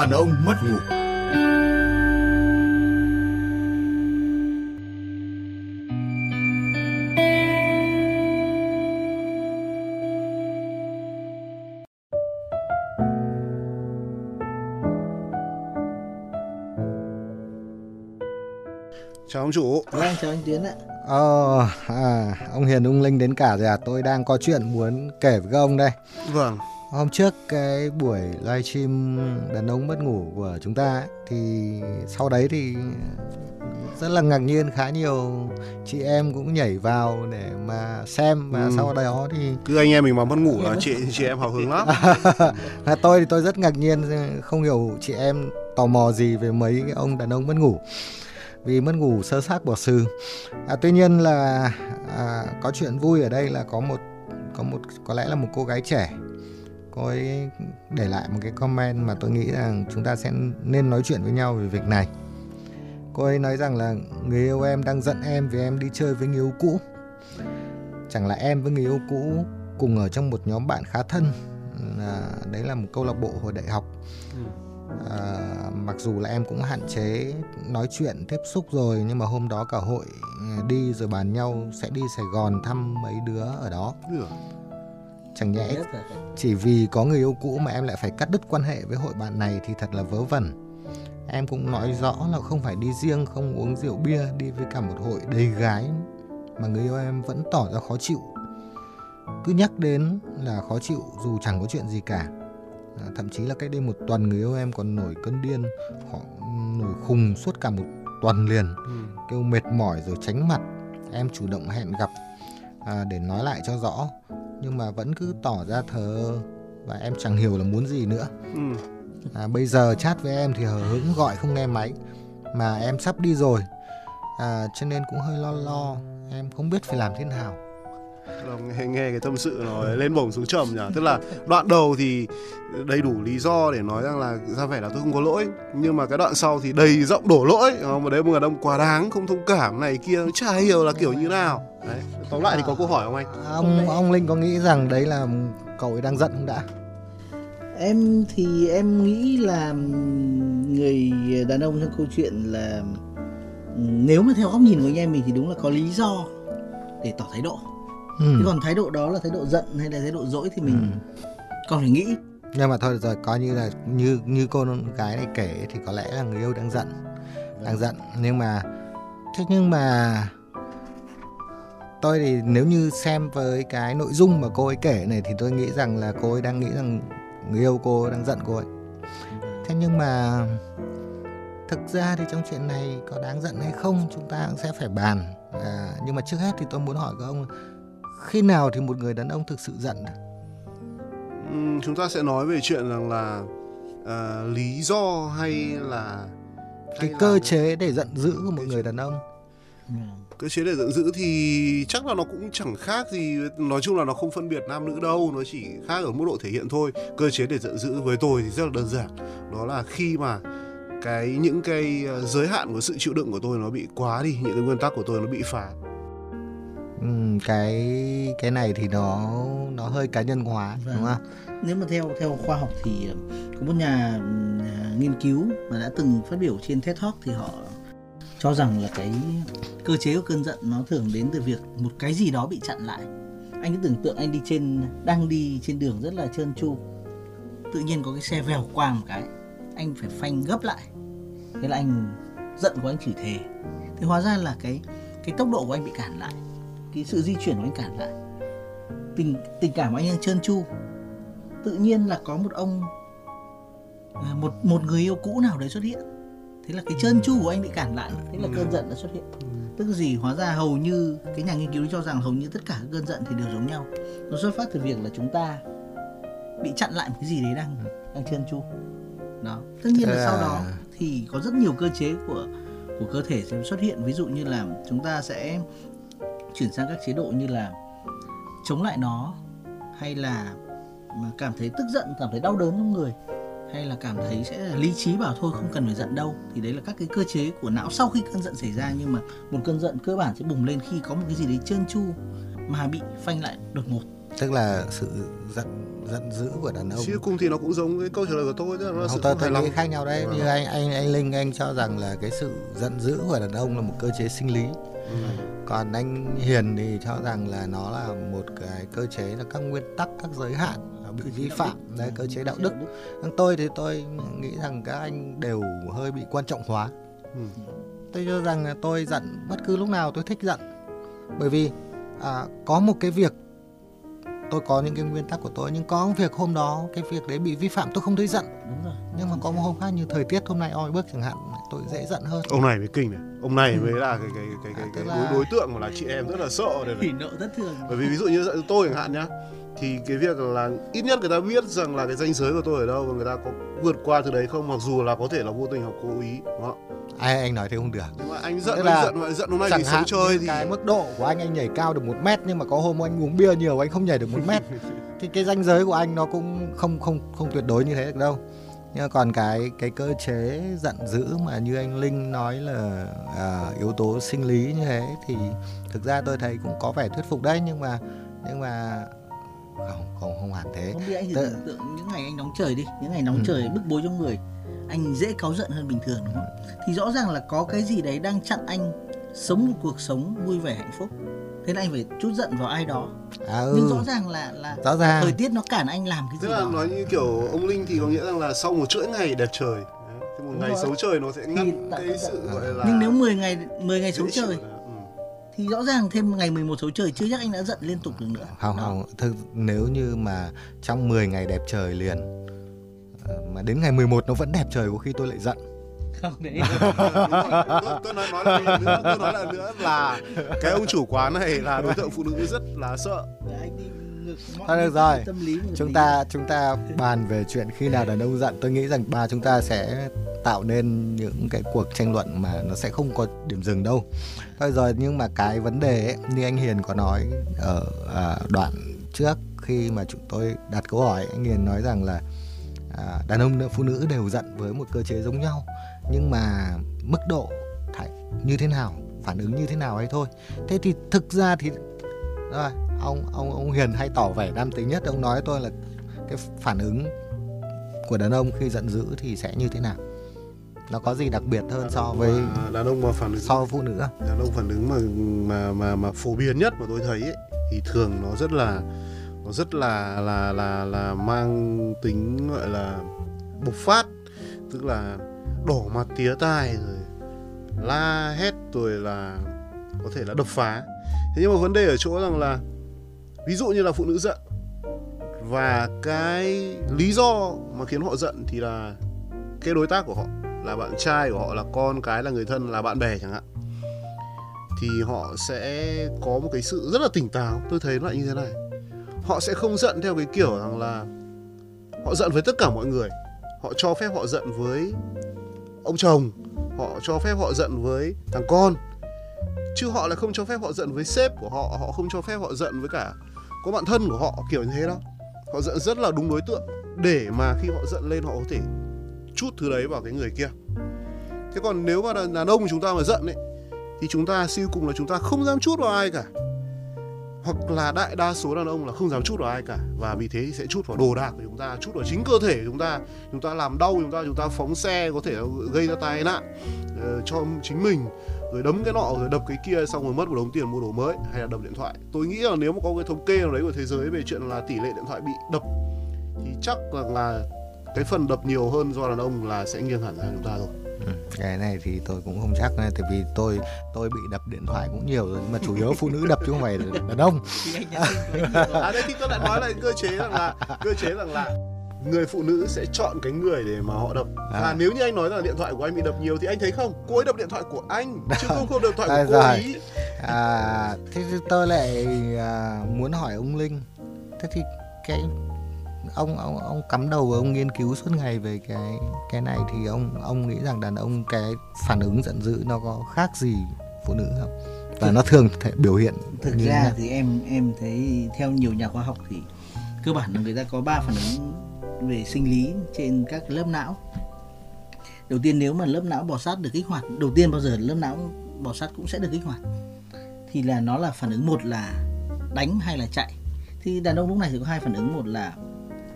đàn ông mất ngủ. Chào ông chủ. Vâng, chào anh Tiến ạ. Ờ, à, ông Hiền ông Linh đến cả rồi à? Tôi đang có chuyện muốn kể với các ông đây. Vâng. Hôm trước cái buổi livestream đàn ông mất ngủ của chúng ta ấy, thì sau đấy thì rất là ngạc nhiên khá nhiều chị em cũng nhảy vào để mà xem và Ừ. sau đó thì Cứ anh em mình mà mất ngủ là chị chị em hào hứng lắm. tôi thì tôi rất ngạc nhiên không hiểu chị em tò mò gì về mấy cái ông đàn ông mất ngủ vì mất ngủ sơ xác bỏ sừ à, tuy nhiên là à, có chuyện vui ở đây là có một có một có lẽ là một cô gái trẻ cô ấy để lại một cái comment mà tôi nghĩ rằng chúng ta sẽ nên nói chuyện với nhau về việc này. Cô ấy nói rằng là người yêu em đang giận em vì em đi chơi với người yêu cũ. Chẳng là em với người yêu cũ cùng ở trong một nhóm bạn khá thân? À, đấy là một câu lạc bộ hồi đại học. À, mặc dù là em cũng hạn chế nói chuyện tiếp xúc rồi nhưng mà hôm đó cả hội à, đi rồi bàn nhau sẽ đi Sài Gòn thăm mấy đứa ở đó. Ừ. chẳng nhẽ chỉ vì có người yêu cũ mà em lại phải cắt đứt quan hệ với hội bạn này thì thật là vớ vẩn. Em cũng nói rõ là không phải đi riêng không uống rượu bia đi với cả một hội đầy gái mà người yêu em vẫn tỏ ra khó chịu. Cứ nhắc đến là khó chịu dù chẳng có chuyện gì cả. À, thậm chí là cách đây một tuần người yêu em còn nổi cơn điên họ nổi khùng suốt cả một tuần liền Ừ. kêu mệt mỏi rồi tránh mặt. Em chủ động hẹn gặp à, để nói lại cho rõ nhưng mà vẫn cứ tỏ ra thờ và em chẳng hiểu là muốn gì nữa. Ừ. à, bây giờ chat với em thì hờ hững gọi không nghe máy. Mà em sắp đi rồi. À, cho nên cũng hơi lo lo. Em không biết phải làm thế nào nghe, nghe cái tâm sự nó lên bổng xuống trầm nhỉ. Tức là đoạn đầu thì đầy đủ lý do để nói rằng là ra vẻ là tôi không có lỗi. Nhưng mà cái đoạn sau thì đầy rộng đổ lỗi. Ờ, mà đấy một người đàn ông quá đáng không thông cảm này kia chả hiểu là kiểu như nào. Đấy tóm lại thì có câu hỏi không anh? Ông ông linh có nghĩ rằng đấy là cậu ấy đang giận không đã? Em thì em nghĩ là người đàn ông trong câu chuyện là nếu mà theo góc nhìn của anh em mình thì đúng là có lý do để tỏ thái độ. Ừ. Còn thái độ đó là thái độ giận hay là thái độ dỗi thì mình Ừ. còn phải nghĩ. nhưng mà thôi rồi coi như là như như cô gái này kể thì có lẽ là người yêu đang giận đang giận nhưng mà thế nhưng mà tôi thì nếu như xem với cái nội dung mà cô ấy kể này thì tôi nghĩ rằng là cô ấy đang nghĩ rằng người yêu cô đang giận cô ấy thế nhưng mà thực ra thì trong chuyện này có đáng giận hay không chúng ta cũng sẽ phải bàn à, nhưng mà trước hết thì tôi muốn hỏi các ông khi nào thì một người đàn ông thực sự giận Ừm, chúng ta sẽ nói về chuyện rằng là à, lý do hay là cái hay là- cơ chế để giận dữ của một người đàn ông. Cơ chế để giận dữ thì chắc là nó cũng chẳng khác gì nói chung là nó không phân biệt nam nữ đâu nó chỉ khác ở mức độ thể hiện thôi. Cơ chế để giận dữ với tôi thì rất là đơn giản. Đó là khi mà cái những cái ờ, giới hạn của sự chịu đựng của tôi nó bị quá đi những cái nguyên tắc của tôi nó bị phá Ừm, cái cái này thì nó nó hơi cá nhân hóa Vâng. đúng không Nếu mà theo theo khoa học thì có một nhà nghiên cứu mà đã từng phát biểu trên TED Talk thì họ cho rằng là cái cơ chế của cơn giận nó thường đến từ việc một cái gì đó bị chặn lại. Anh cứ tưởng tượng anh đi trên đang đi trên đường rất là trơn tru. Tự nhiên có cái xe vèo qua một cái, anh phải phanh gấp lại. Thế là anh giận của anh chửi thề. Thế hóa ra là cái cái tốc độ của anh bị cản lại. Cái sự di chuyển của anh cản lại. Tình tình cảm của anh đang trơn tru. Tự nhiên là có một ông à, một một người yêu cũ nào đấy xuất hiện. Thế là cái trơn tru của anh bị cản lại thế là cơn giận đã xuất hiện. Tức là gì hóa ra hầu như cái nhà nghiên cứu cho rằng hầu như tất cả các cơn giận thì đều giống nhau. Nó xuất phát từ việc là chúng ta bị chặn lại một cái gì đấy đang đang trơn tru. Đó. Tất nhiên là Thế sau đó thì có rất nhiều cơ chế của của cơ thể sẽ xuất hiện. Ví dụ như là chúng ta sẽ chuyển sang các chế độ như là chống lại nó, hay là mà cảm thấy tức giận, cảm thấy đau đớn trong người, hay là cảm thấy sẽ là lý trí bảo thôi, không cần phải giận đâu, thì đấy là các cái cơ chế của não sau khi cơn giận xảy ra. Nhưng mà một cơn giận cơ bản sẽ bùng lên khi có một cái gì đấy trơn tru mà bị phanh lại đột ngột tức là sự giận giận dữ của đàn ông. Cho cùng thì nó cũng giống cái câu trả lời của tôi tức là không sự tôi tôi nghĩ khác nhau đấy. Vâng. như anh anh anh linh anh cho rằng là cái sự giận dữ của đàn ông là một cơ chế sinh lý. Ừ. còn anh hiền thì cho rằng là nó là một cái cơ chế là các nguyên tắc các giới hạn bị vi phạm. Đấy cơ chế đạo đức. Tôi thì tôi nghĩ rằng các anh đều hơi bị quan trọng hóa. Ừ. tôi cho rằng là tôi giận bất cứ lúc nào tôi thích giận. Bởi vì à, có một cái việc tôi có những cái nguyên tắc của tôi nhưng có việc hôm đó cái việc đấy bị vi phạm tôi không thấy giận. Đúng rồi. Nhưng mà có một hôm khác như thời tiết hôm nay oi bức chẳng hạn tôi dễ giận hơn. Ông này mới kinh này. Ông này mới là cái cái cái cái, À, cái tức đối, là- đối tượng mà là chị em rất là sợ đây này. Hỉ nộ thất thường. Bởi vì ví dụ như giận tôi chẳng hạn nhá thì cái việc là ít nhất người ta biết rằng là cái ranh giới của tôi ở đâu và người ta có vượt qua từ đấy không mặc dù là có thể là vô tình hoặc cố ý đúng không? Ai anh nói thế không được. Nhưng mà anh giận Tức anh là giận mà giận hôm nay chẳng thì sống hạn chơi thì cái mức độ của anh anh nhảy cao được một mét nhưng mà có hôm anh uống bia nhiều anh không nhảy được một mét. Thì cái ranh giới của anh nó cũng không không không tuyệt đối như thế được đâu. Nhưng mà còn cái cái cơ chế giận dữ mà như anh Linh nói là à, yếu tố sinh lý như thế thì thực ra tôi thấy cũng có vẻ thuyết phục đấy nhưng mà nhưng mà không không không hẳn thế. Không biết anh Tự- tưởng tượng những ngày anh nóng trời đi những ngày nóng Ừ. trời bức bối trong người anh dễ cáu giận hơn bình thường đúng không? Thì rõ ràng là có cái gì đấy đang chặn anh sống một cuộc sống vui vẻ hạnh phúc. Thế là anh phải chút giận vào ai đó. À nhưng ừ rõ ràng là là rõ ràng. thời tiết nó cản anh làm cái tức gì là đó. nói như kiểu ông linh thì có nghĩa rằng là sau một chuỗi ngày đẹp trời thì một Đúng ngày rồi. xấu trời nó sẽ ngăn cái sự gọi là nhưng nếu 10 ngày 10 ngày xấu trời là- ừ. thì rõ ràng thêm ngày 11 xấu trời chưa chắc anh đã giận liên tục được nữa. Không Đó. không thực nếu như mà trong 10 ngày đẹp trời liền mà đến ngày 11 nó vẫn đẹp trời có khi tôi lại giận. Không đấy tôi, tôi nói nói lần nữa tôi nói lần nữa là cái ông chủ quán này là đối tượng phụ nữ rất là sợ. Thôi được rồi. tâm lý một chúng ta chúng ta bàn về chuyện khi nào đàn ông giận. Tôi nghĩ rằng ba chúng ta sẽ tạo nên những cái cuộc tranh luận mà nó sẽ không có điểm dừng đâu. Thôi rồi nhưng mà cái vấn đề ấy, như anh Hiền có nói ở à, đoạn trước khi mà chúng tôi đặt câu hỏi anh Hiền nói rằng là à, đàn ông phụ nữ đều giận với một cơ chế giống nhau nhưng mà mức độ thay như thế nào phản ứng như thế nào ấy thôi. Thế thì thực ra thì rồi ông ông ông Hiền hay tỏ vẻ nam tính nhất ông nói tôi là cái phản ứng của đàn ông khi giận dữ thì sẽ như thế nào? Nó có gì đặc biệt hơn so với Mà đàn ông mà phản ứng so với phụ nữ đàn ông phản ứng mà mà mà mà phổ biến nhất mà tôi thấy ấy, thì thường nó rất là nó rất là là là là mang tính, gọi là, bộc phát. Tức là đổ mặt tía tai rồi la hét rồi là có thể là đập phá. Thế nhưng mà vấn đề ở chỗ rằng là, ví dụ như là phụ nữ giận và cái lý do mà khiến họ giận thì là cái đối tác của họ, là bạn trai của họ, là con cái, là người thân, là bạn bè chẳng hạn. Thì họ sẽ có một cái sự rất là tỉnh táo. Tôi thấy nó lại như thế này họ sẽ không giận theo cái kiểu rằng là họ giận với tất cả mọi người. Họ cho phép họ giận với ông chồng họ cho phép họ giận với thằng con. Chứ họ lại không cho phép họ giận với sếp của họ họ không cho phép họ giận với cả có bạn thân của họ kiểu như thế đó. Họ giận rất là đúng đối tượng. Để mà khi họ giận lên họ có thể chút thứ đấy vào cái người kia. Thế còn nếu mà đàn, đàn ông chúng ta mà giận ấy thì chúng ta siêu cùng là chúng ta không dám chút vào ai cả hoặc là đại đa số đàn ông là không dám chút vào ai cả. Và vì thế sẽ chút vào đồ đạc của chúng ta chút vào chính cơ thể của chúng ta. Chúng ta làm đau chúng ta chúng ta phóng xe có thể gây ra tai nạn uh, cho chính mình rồi đấm cái nọ rồi đập cái kia xong rồi mất một đống tiền mua đồ mới hay là đập điện thoại. Tôi nghĩ là nếu mà có cái thống kê nào đấy của thế giới về chuyện là tỷ lệ điện thoại bị đập thì chắc rằng là cái phần đập nhiều hơn do đàn ông là sẽ nghiêng hẳn ra chúng ta rồi cái này thì tôi cũng không chắc tại vì tôi tôi bị đập điện thoại cũng nhiều rồi nhưng mà chủ yếu phụ nữ đập chứ không phải là đàn ông. À đây thì tôi lại nói lại cơ chế rằng là cơ chế rằng là người phụ nữ sẽ chọn cái người để mà họ đập. À. và nếu như anh nói rằng điện thoại của anh bị đập nhiều thì anh thấy không? Cô ấy đập điện thoại của anh chứ không không điện thoại À, của cô rồi. ấy à, thế thì tôi lại à, muốn hỏi ông Linh. Thế thì cái ông ông ông cắm đầu ông nghiên cứu suốt ngày về cái cái này thì ông ông nghĩ rằng đàn ông cái phản ứng giận dữ nó có khác gì phụ nữ không? Và nó thường thể biểu hiện thực ra nào? thì em em thấy theo nhiều nhà khoa học thì cơ bản là người ta có ba phản ứng về sinh lý trên các lớp não. Đầu tiên nếu mà lớp não bò sát được kích hoạt đầu tiên bao giờ lớp não bò sát cũng sẽ được kích hoạt. Thì là nó là phản ứng một là đánh hay là chạy. Thì đàn ông lúc này thì có hai phản ứng một là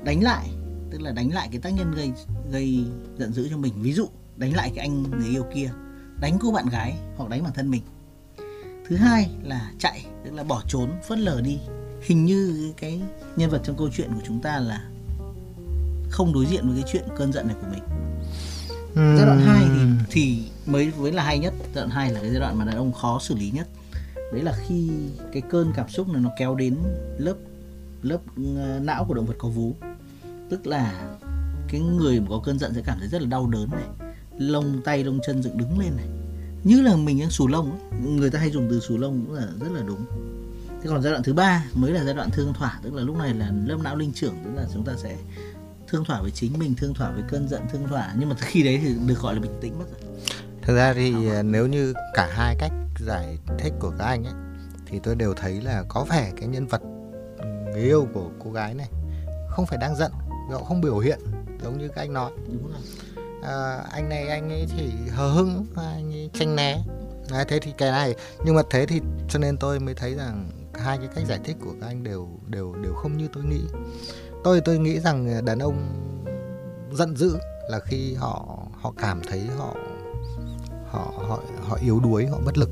đánh lại tức là đánh lại cái tác nhân gây gây giận dữ cho mình. Ví dụ đánh lại cái anh người yêu kia đánh cô bạn gái hoặc đánh bản thân mình. Thứ hai là chạy tức là bỏ trốn phớt lờ đi. Hình như cái nhân vật trong câu chuyện của chúng ta là không đối diện với cái chuyện cơn giận này của mình. Giai đoạn 2 thì thì mới mới là hay nhất. Giai đoạn 2 là cái giai đoạn mà đàn ông khó xử lý nhất. Đấy là khi cái cơn cảm xúc này nó kéo đến lớp lớp ờ, não của động vật có vú tức là cái người mà có cơn giận sẽ cảm thấy rất là đau đớn này lông tay lông chân dựng đứng lên này. Như là mình đang xù lông ấy. người ta hay dùng từ xù lông cũng là rất là đúng. Thế còn giai đoạn thứ ba mới là giai đoạn thương thỏa tức là lúc này là lớp não linh trưởng tức là chúng ta sẽ thương thỏa với chính mình thương thỏa với cơn giận thương thỏa. Nhưng mà khi đấy thì được gọi là bình tĩnh mất rồi. Thực ra thì à, nếu như cả hai cách giải thích của các anh ấy thì tôi đều thấy là có vẻ cái nhân vật người yêu của cô gái này không phải đang giận, họ không biểu hiện giống như các anh nói. đúng rồi À, anh này anh ấy thì hờ hững, anh ấy tranh né. Đấy, thế thì cái này nhưng mà thế thì cho nên tôi mới thấy rằng hai cái cách giải thích của các anh đều đều đều không như tôi nghĩ. Tôi tôi nghĩ rằng đàn ông giận dữ là khi họ họ cảm thấy họ họ họ họ yếu đuối họ bất lực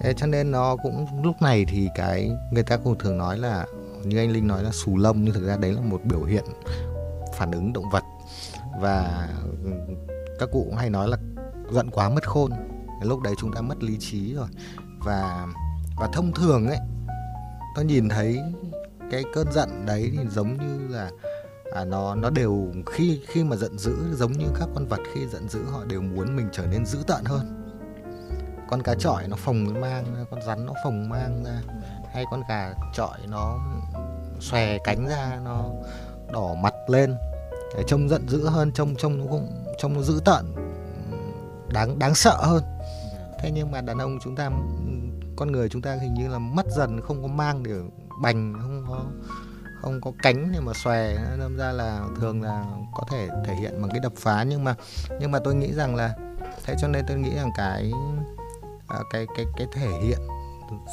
Thế cho nên nó cũng lúc này thì cái người ta cũng thường nói là như anh Linh nói là xù lông nhưng thực ra đấy là một biểu hiện phản ứng động vật. Và ừ, các cụ cũng hay nói là giận quá mất khôn. Lúc đấy chúng ta mất lý trí rồi. Và và thông thường ấy tôi nhìn thấy cái cơn giận đấy thì giống như là à, nó nó đều khi khi mà giận dữ giống như các con vật khi giận dữ họ đều muốn mình trở nên dữ tợn hơn. Con cá chọi nó phồng mang con rắn nó phồng mang ra hay con gà chọi nó xòe cánh ra nó đỏ mặt lên. Để trông giận dữ hơn trông trông nó cũng trông nó dữ tợn đáng đáng sợ hơn. Thế nhưng mà đàn ông chúng ta con người chúng ta hình như là mất dần không có mang để bành không có không có cánh để mà xòe. Đâm ra là thường là có thể thể hiện bằng cái đập phá. Nhưng mà nhưng mà tôi nghĩ rằng là thế cho nên tôi nghĩ rằng cái à, cái cái cái thể hiện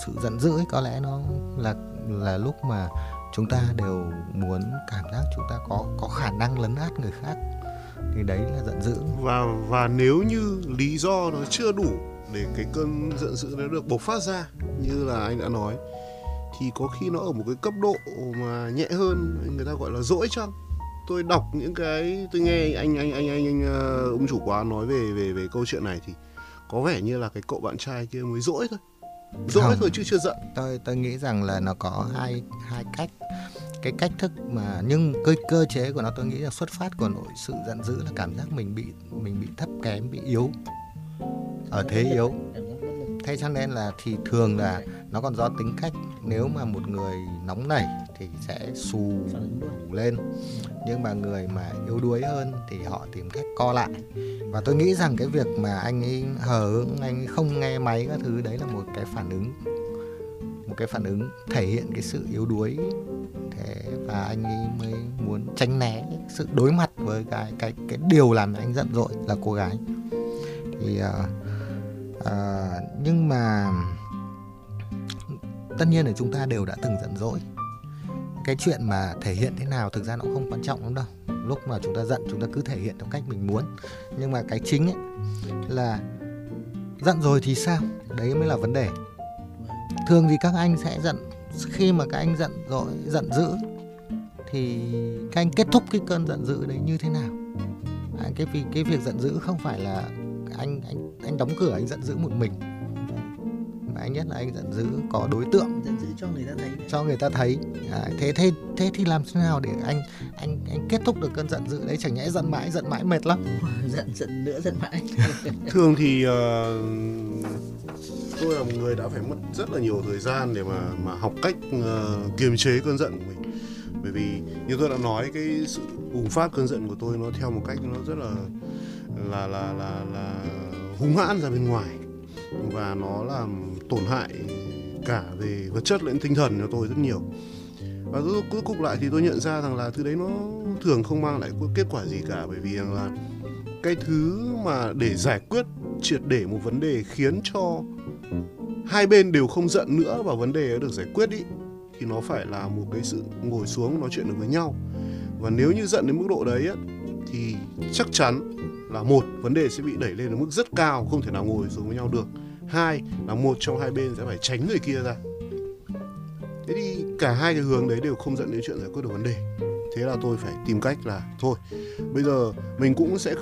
sự giận dữ ấy có lẽ nó là là lúc mà chúng ta đều muốn cảm giác chúng ta có có khả năng lấn át người khác. Thì đấy là giận dữ. Và và nếu như lý do nó chưa đủ để cái cơn giận dữ nó được bộc phát ra như là anh đã nói thì có khi nó ở một cái cấp độ mà nhẹ hơn người ta gọi là dỗi chăng? Tôi đọc những cái tôi nghe anh anh anh anh, anh ờ, ông chủ quán nói về về về câu chuyện này thì có vẻ như là cái cậu bạn trai kia mới dỗi thôi dỗi thôi chứ chưa giận tôi tôi nghĩ rằng là nó có hai hai cách. Cái cách thức mà nhưng cơ cơ chế của nó tôi nghĩ là xuất phát của nỗi sự giận dữ là cảm giác mình bị mình bị thấp kém bị yếu. Ở thế yếu thế cho nên là thì thường là nó còn do tính cách. Nếu mà một người nóng nảy thì sẽ xù lên. Nhưng mà người mà yếu đuối hơn thì họ tìm cách co lại. Và tôi nghĩ rằng cái việc mà anh ấy hờ hững anh ấy không nghe máy các thứ đấy là một cái phản ứng một cái phản ứng thể hiện cái sự yếu đuối. Thế và anh ấy mới muốn tránh né sự đối mặt với cái cái cái điều làm anh giận dỗi là cô gái. Thì uh, à, nhưng mà tất nhiên là chúng ta đều đã từng giận dỗi. Cái chuyện mà thể hiện thế nào thực ra nó không quan trọng lắm đâu. Lúc mà chúng ta giận chúng ta cứ thể hiện theo cách mình muốn. Nhưng mà cái chính ấy là giận rồi thì sao? Đấy mới là vấn đề. Thường thì các anh sẽ giận khi mà các anh giận rồi giận dữ thì các anh kết thúc cái cơn giận dữ đấy như thế nào? À, cái vì cái việc giận dữ không phải là anh anh anh đóng cửa anh giận dữ một mình. Mà anh nhất là anh giận dữ có đối tượng. Giận dữ cho người ta thấy cho người ta thấy. À, thế thế thế thì làm thế nào để anh anh anh kết thúc được cơn giận dữ đấy? Chẳng nhẽ giận mãi giận mãi mệt lắm. Giận giận nữa giận mãi. Thường thì ờ, tôi là một người đã phải mất rất là nhiều thời gian để mà mà học cách ờ, kiềm chế cơn giận của mình. Bởi vì như tôi đã nói cái sự bùng phát cơn giận của tôi nó theo một cách nó rất là là là là là hung hãn ra bên ngoài. Và nó làm tổn hại cả về vật chất lẫn tinh thần cho tôi rất nhiều. Và cuối cùng lại thì tôi nhận ra rằng là thứ đấy nó thường không mang lại kết quả gì cả. Bởi vì rằng là cái thứ mà để giải quyết, triệt để một vấn đề khiến cho hai bên đều không giận nữa và vấn đề được giải quyết ý, thì nó phải là một cái sự ngồi xuống nói chuyện được với nhau. Và nếu như giận đến mức độ đấy thì chắc chắn là một, vấn đề sẽ bị đẩy lên ở mức rất cao, không thể nào ngồi xuống với nhau được. Hai là một trong hai bên sẽ phải tránh người kia ra. Thế thì cả hai cái hướng đấy đều không dẫn đến chuyện giải quyết được vấn đề. Thế là tôi phải tìm cách là, thôi, bây giờ mình cũng sẽ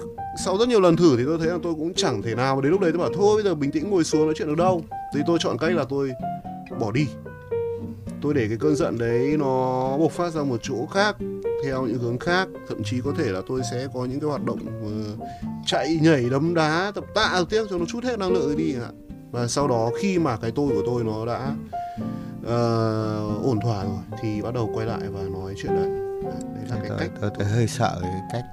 sau rất nhiều lần thử thì tôi thấy là tôi cũng chẳng thể nào đến lúc đấy tôi bảo, thôi, bây giờ bình tĩnh ngồi xuống nói chuyện được đâu. Thì tôi chọn cách là tôi bỏ đi. Tôi để cái cơn giận đấy nó bộc phát ra một chỗ khác theo những hướng khác. Thậm chí có thể là tôi sẽ có những cái hoạt động uh, chạy nhảy đấm đá tập tạ tiếp cho nó chút hết năng lượng đi ạ. Và sau đó khi mà cái tôi của tôi nó đã uh, ổn thỏa rồi thì bắt đầu quay lại và nói chuyện lại. Đấy là cái tôi, cách. tôi, tôi hơi sợ cái cách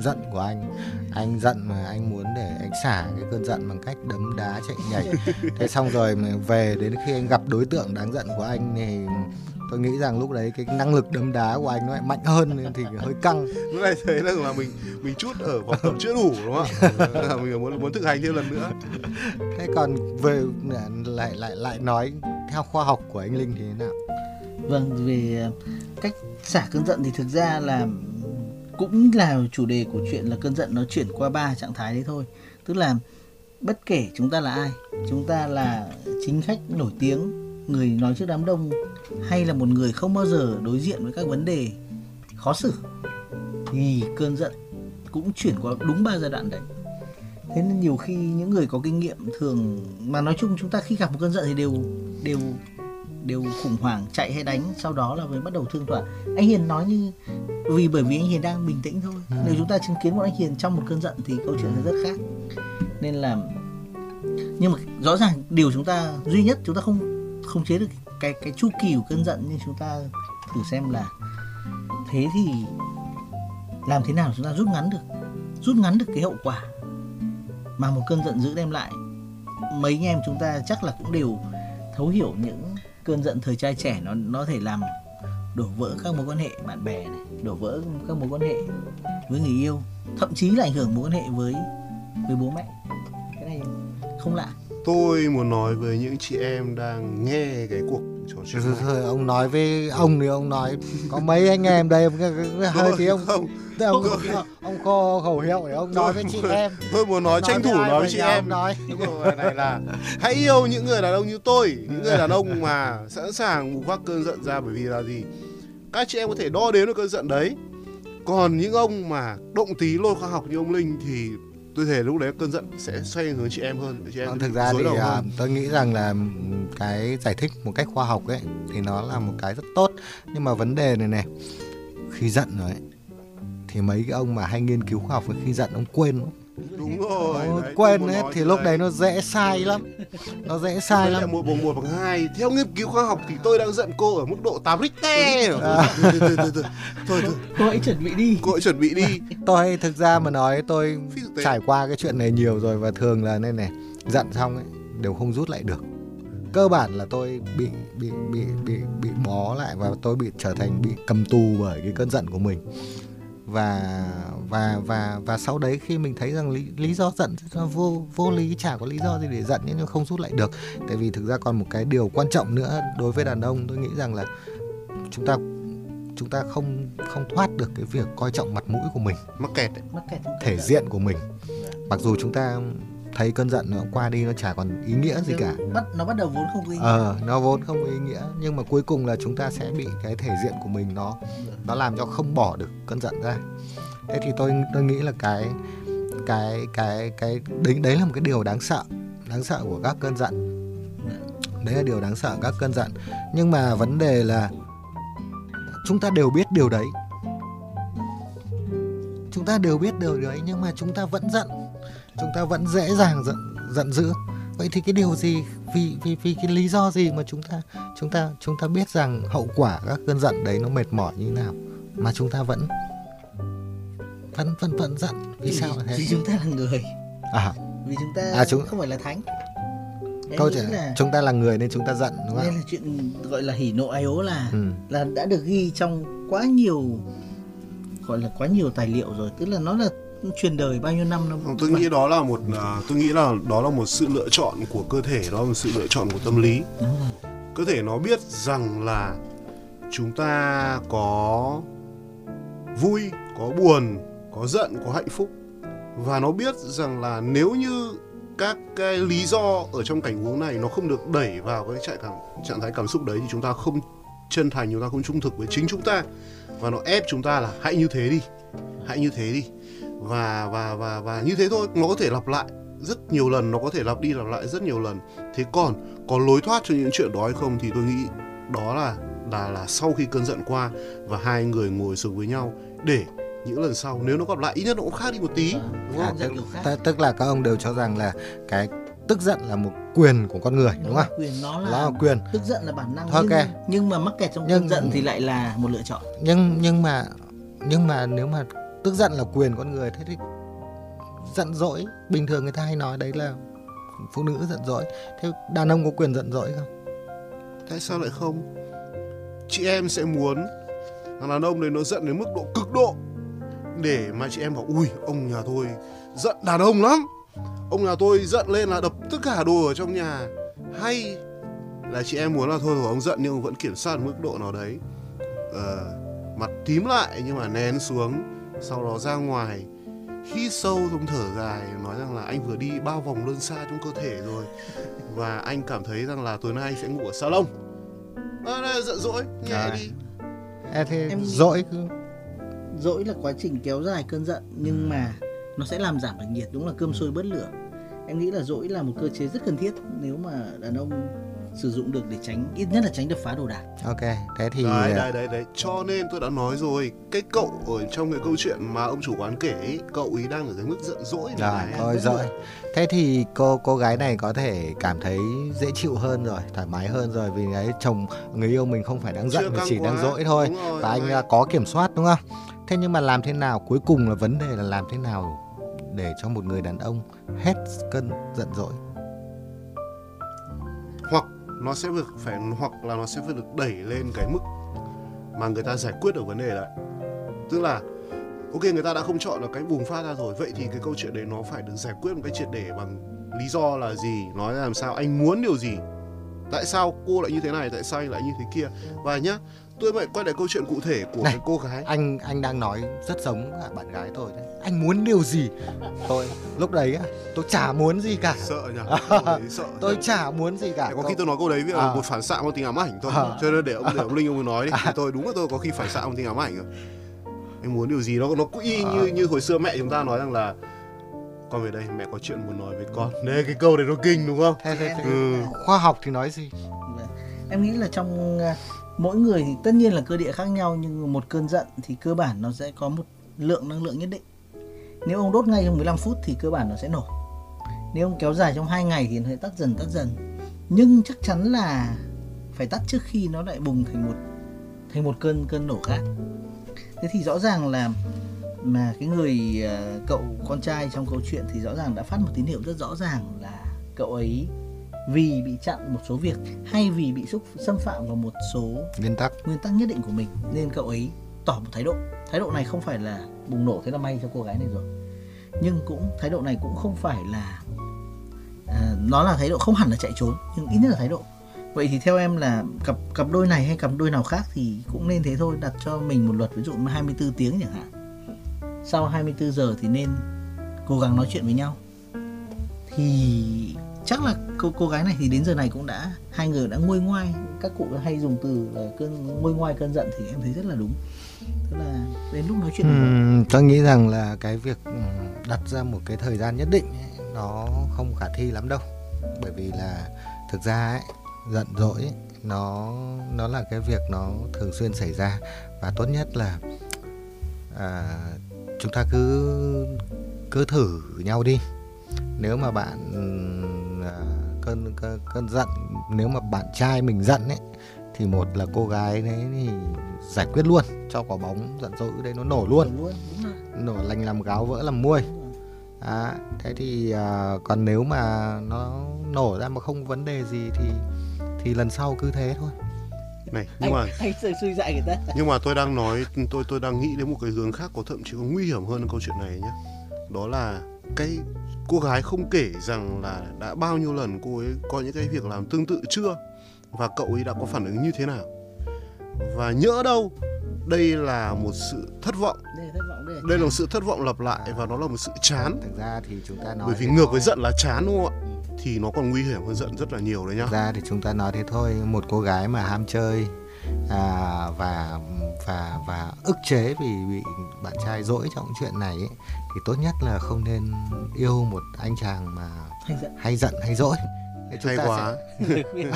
giận của anh. Anh giận mà anh muốn để anh xả cái cơn giận bằng cách đấm đá chạy nhảy. Thế xong rồi mà về đến khi anh gặp đối tượng đáng giận của anh thì tôi nghĩ rằng lúc đấy cái năng lực đấm đá của anh nó lại mạnh hơn nên thì hơi căng. Lúc này thấy rằng là mình mình chút ở vòng tập chưa đủ đúng không ạ? Là mình muốn muốn thực hành thêm lần nữa. Thế còn về lại lại lại nói theo khoa học của anh linh thì thế nào? Vâng, về cách xả cơn giận thì thực ra là cũng là chủ đề của chuyện là cơn giận nó chuyển qua ba trạng thái đấy thôi. Tức là bất kể chúng ta là ai, chúng ta là chính khách nổi tiếng, người nói trước đám đông hay là một người không bao giờ đối diện với các vấn đề khó xử thì cơn giận cũng chuyển qua đúng ba giai đoạn đấy. Thế nên nhiều khi những người có kinh nghiệm thường mà nói chung chúng ta khi gặp một cơn giận thì đều đều đều khủng hoảng chạy hay đánh sau đó là mới bắt đầu thương thỏa anh hiền nói như vì bởi vì anh hiền đang bình tĩnh thôi Ừ. nếu chúng ta chứng kiến một anh hiền trong một cơn giận thì câu chuyện sẽ rất khác nên là nhưng mà rõ ràng điều chúng ta duy nhất chúng ta không không chế được cái cái chu kỳ của cơn giận nhưng chúng ta thử xem là thế thì làm thế nào chúng ta rút ngắn được rút ngắn được cái hậu quả mà một cơn giận dữ đem lại. Mấy anh em chúng ta chắc là cũng đều thấu hiểu những cơn giận thời trai trẻ nó nó thể làm đổ vỡ các mối quan hệ bạn bè này đổ vỡ các mối quan hệ với người yêu thậm chí là ảnh hưởng mối quan hệ với với bố mẹ. Cái này không lạ. Tôi muốn nói với những chị em đang nghe cái cuộc này thôi ông nói với ông thì ông nói có mấy anh em đây ông- hơi thì ông không? ông ông có khẩu hiệu để ông nói với chị em. tôi muốn nói tranh thủ nói với chị em. ông nói. Rồi, này là hãy yêu những người đàn ông như tôi những người đàn ông mà sẵn sàng bùng phát cơn giận ra bởi vì là gì? Các chị em có thể đo đếm được cơn giận đấy. Còn những ông mà động tí lôi khoa học như ông linh thì tôi thể lúc đấy cơn giận sẽ xoay hướng chị em hơn chị em Vâng, thực ra thì à, hơn. tôi nghĩ rằng là cái giải thích một cách khoa học ấy thì nó là một cái rất tốt nhưng mà vấn đề này này khi giận rồi ấy, thì mấy cái ông mà hay nghiên cứu khoa học khi giận ông quên lắm. Đúng rồi đấy, tôi quên muốn ấy nói thì lúc đấy. đấy nó dễ sai lắm. Nó dễ sai lắm. một bằng một bằng hai. Theo nghiên cứu khoa học thì tôi đang giận cô ở mức độ 8 Richter À. thôi thôi thôi thôi thôi thôi. Cô hãy chuẩn bị đi. Cô hãy chuẩn bị đi. Tôi thực ra mà nói tôi trải qua cái chuyện này nhiều rồi và thường là nên này giận xong ấy đều không rút lại được. Cơ bản là tôi bị bị bị bị bị bó lại và tôi bị trở thành bị cầm tù bởi cái cơn giận của mình và và và và sau đấy khi mình thấy rằng lý, lý do giận nó vô vô lý chả có lý do gì để giận nhưng không rút lại được. Tại vì thực ra còn một cái điều quan trọng nữa đối với đàn ông tôi nghĩ rằng là chúng ta chúng ta không không thoát được cái việc coi trọng mặt mũi của mình. Mắc kẹt mắc kẹt. Thể diện của mình. Mặc dù chúng ta thấy cơn giận nó qua đi nó chả còn ý nghĩa gì cả. bắt nó bắt đầu vốn không có ý nghĩa. ờ nó vốn không có ý nghĩa. Nhưng mà cuối cùng là chúng ta sẽ bị cái thể diện của mình nó nó làm cho không bỏ được cơn giận ra. Thế thì tôi tôi nghĩ là cái cái cái cái đấy đấy là một cái điều đáng sợ đáng sợ của các cơn giận. Đấy là điều đáng sợ các cơn giận. Nhưng mà vấn đề là chúng ta đều biết điều đấy. Chúng ta đều biết điều đấy nhưng mà chúng ta vẫn giận chúng ta vẫn dễ dàng giận giận dữ. Vậy thì cái điều gì vì vì vì cái lý do gì mà chúng ta chúng ta chúng ta biết rằng hậu quả các cơn giận đấy nó mệt mỏi như thế nào mà chúng ta vẫn vẫn vẫn vẫn giận? Vì sao lại vì thế chúng ta là người. À. Vì chúng ta À, chúng- không phải là thánh. Câu chuyện là chúng ta là người nên chúng ta giận đúng không? Là chuyện gọi là hỉ nộ ai ố là ừ. là đã được ghi trong quá nhiều gọi là quá nhiều tài liệu rồi. Tức là nó là truyền đời bao nhiêu năm nó tôi nghĩ đó là một à, tôi nghĩ là đó là một sự lựa chọn của cơ thể đó là một sự lựa chọn của tâm lý. Cơ thể nó biết rằng là chúng ta có vui có buồn có giận có hạnh phúc. Và nó biết rằng là nếu như các cái lý do ở trong cảnh huống này nó không được đẩy vào cái trạng cảm trạng thái cảm xúc đấy thì chúng ta không chân thành chúng ta không trung thực với chính chúng ta. Và nó ép chúng ta là hãy như thế đi hãy như thế đi và và và và như thế thôi nó có thể lặp lại rất nhiều lần nó có thể lặp đi lặp lại rất nhiều lần thế còn có lối thoát cho những chuyện đó hay không thì tôi nghĩ đó là là là sau khi cơn giận qua và hai người ngồi xuống với nhau để những lần sau nếu nó gặp lại ít nhất nó cũng khác đi một tí đúng À, không? Giận tức, tức là các ông đều cho rằng là cái tức giận là một quyền của con người đúng không? quyền nó là, Nó là quyền. tức giận là bản năng Thôi nhưng, kệ. nhưng mà mắc kẹt trong Nhưng- cơn giận thì lại là một lựa chọn Nhưng nhưng mà nhưng mà nếu mà tức giận là quyền con người thế thì giận dỗi bình thường người ta hay nói đấy là phụ nữ giận dỗi. Thế đàn ông có quyền giận dỗi không? tại sao lại không? Chị em sẽ muốn thằng đàn ông đấy nó giận đến mức độ cực độ để mà chị em bảo ui ông nhà tôi giận đàn ông lắm. Ông nhà tôi giận lên là đập tất cả đồ ở trong nhà. Hay là chị em muốn là thôi rồi ông giận nhưng ông vẫn kiểm soát mức độ nào đấy. Ờ, mặt tím lại nhưng mà nén xuống sau đó ra ngoài hít sâu thông thở dài nói rằng là anh vừa đi bao vòng lơn xa trong cơ thể rồi. Và anh cảm thấy rằng là tối nay anh sẽ ngủ ở salon. À, đây, giận dỗi nhẹ đi. E thế Em- dỗi cứ. dỗi là quá trình kéo dài cơn giận nhưng mà nó sẽ làm giảm được nhiệt đúng là cơm sôi bớt lửa. Em nghĩ là dỗi là một cơ chế rất cần thiết nếu mà đàn ông sử dụng được để tránh ít nhất là tránh đập phá đồ đạc ok thế thì đấy đấy đấy đấy cho nên tôi đã nói rồi cái cậu ở trong cái câu chuyện mà ông chủ quán kể ấy, cậu ý đang ở cái mức giận dỗi Rồi, này thôi dỗi. Thế thì cô cô gái này có thể cảm thấy dễ chịu hơn rồi, thoải mái hơn rồi vì cái chồng người yêu mình không phải đang giận mà chỉ đang quá. dỗi thôi rồi, và anh rồi. có kiểm soát đúng không? Thế nhưng mà làm thế nào cuối cùng là vấn đề là làm thế nào để cho một người đàn ông hết cơn giận dỗi nó sẽ được phải, hoặc là nó sẽ phải được đẩy lên cái mức mà người ta giải quyết được vấn đề đấy. Tức là, ok, người ta đã không chọn được cái bùng phát ra rồi, vậy thì cái câu chuyện đấy nó phải được giải quyết một cái triệt để bằng lý do là gì? Nói làm sao? Anh muốn điều gì? Tại sao cô lại như thế này? Tại sao anh lại như thế kia? Và nhá tôi lại quay lại câu chuyện cụ thể của Này. cái cô gái Anh anh đang nói rất giống cả bạn gái tôi đấy. Anh muốn điều gì? Tôi lúc đấy á, tôi chả muốn gì cả. sợ nhỉ sợ Tôi chả muốn gì cả. có khi Tôi- tôi nói câu đấy vì là À. một phản xạ mang tính ám ảnh thôi À. cho nên để ông để ông linh ông nói đi Thì tôi đúng là tôi có khi phản xạ mang tính ám ảnh rồi em muốn điều gì nó nó cũng y như như hồi xưa mẹ chúng ta nói rằng là con về đây mẹ có chuyện muốn nói với con đấy cái câu đấy nó kinh đúng không Thế, thế, thế, Ừ. khoa học thì nói gì? Vâng. em nghĩ là trong à, mỗi người thì tất nhiên là cơ địa khác nhau, nhưng một cơn giận thì cơ bản nó sẽ có một lượng năng lượng nhất định. Nếu ông đốt ngay trong 15 phút thì cơ bản nó sẽ nổ. Nếu ông kéo dài trong 2 ngày thì nó sẽ tắt dần tắt dần. Nhưng chắc chắn là phải tắt trước khi nó lại bùng thành một thành một cơn cơn nổ khác. Thế thì rõ ràng là, mà cái người ờ, cậu con trai trong câu chuyện thì rõ ràng đã phát một tín hiệu rất rõ ràng là cậu ấy vì bị chặn một số việc hay vì bị xúc xâm phạm vào một số Nguyên tắc. nguyên tắc nhất định của mình. Nên cậu ấy tỏ một thái độ. Thái độ này không phải là bùng nổ thế là may cho cô gái này rồi. Nhưng cũng thái độ này cũng không phải là à, nó là thái độ không hẳn là chạy trốn nhưng ít nhất là thái độ. Vậy thì theo em là cặp cặp đôi này hay cặp đôi nào khác thì cũng nên thế thôi. Đặt cho mình một luật ví dụ như 24 tiếng chẳng hạn. Sau 24 giờ thì nên cố gắng nói chuyện với nhau. Thì chắc là cô cô gái này thì đến giờ này cũng đã hai người đã nguôi ngoai. Các cụ hay dùng từ là cơn nguôi ngoai cơn giận thì em thấy rất là đúng. Tức là đến lúc nói chuyện. Ừm, tôi nghĩ rằng là cái việc đặt ra một cái thời gian nhất định ấy, nó không khả thi lắm đâu. Bởi vì là thực ra ấy, giận dỗi ấy, nó nó là cái việc nó thường xuyên xảy ra. Và tốt nhất là à, chúng ta cứ cứ thử nhau đi. Nếu mà bạn cơn, cơn cơn giận. Nếu mà bạn trai mình giận ấy thì một là cô gái đấy thì giải quyết luôn cho quả bóng giận dỗi đấy nó nổ luôn. Luôn đúng rồi. Nổ lành làm gáo vỡ làm muôi. À, thế thì à, còn nếu mà nó nổ ra mà không vấn đề gì thì thì lần sau cứ thế thôi. Này nhưng anh, mà anh sẽ suy dạy người ta. nhưng mà tôi đang nói tôi tôi đang nghĩ đến một cái hướng khác có thậm chí còn nguy hiểm hơn câu chuyện này nhé đó là cái cô gái không kể rằng là đã bao nhiêu lần cô ấy có những cái việc làm tương tự chưa? Và cậu ấy đã có phản ứng như thế nào? Và nhỡ đâu đây là một sự thất vọng. Đây là thất vọng đây là đây là một sự thất vọng lặp lại và nó là một sự chán. Thực ra thì chúng ta nói bởi vì ngược thôi. với giận là chán đúng không ạ? Thì nó còn nguy hiểm hơn giận rất là nhiều đấy nhá. Thực ra thì chúng ta nói thế thôi. Một cô gái mà ham chơi à, và và và ức chế vì bị bạn trai dỗi trong chuyện này ấy, thì tốt nhất là không nên yêu một anh chàng mà hay giận. hay giận hay dỗi Thế chúng hay ta quá. sẽ- lời khuyên.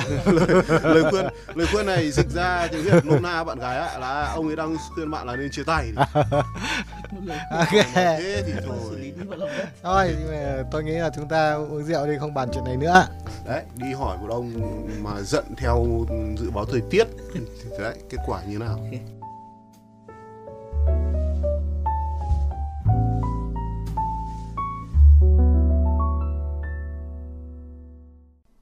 Lời, khuyên lời khuyên này dịch ra tiếng việt nôm na bạn gái ạ là ông ấy đang khuyên bạn là nên chia tay Ok. thế thì lý thôi. tôi nghĩ là chúng ta uống rượu đi không bàn chuyện này nữa. Đấy đi hỏi một ông mà giận theo dự báo thời tiết. Thì đấy kết quả như nào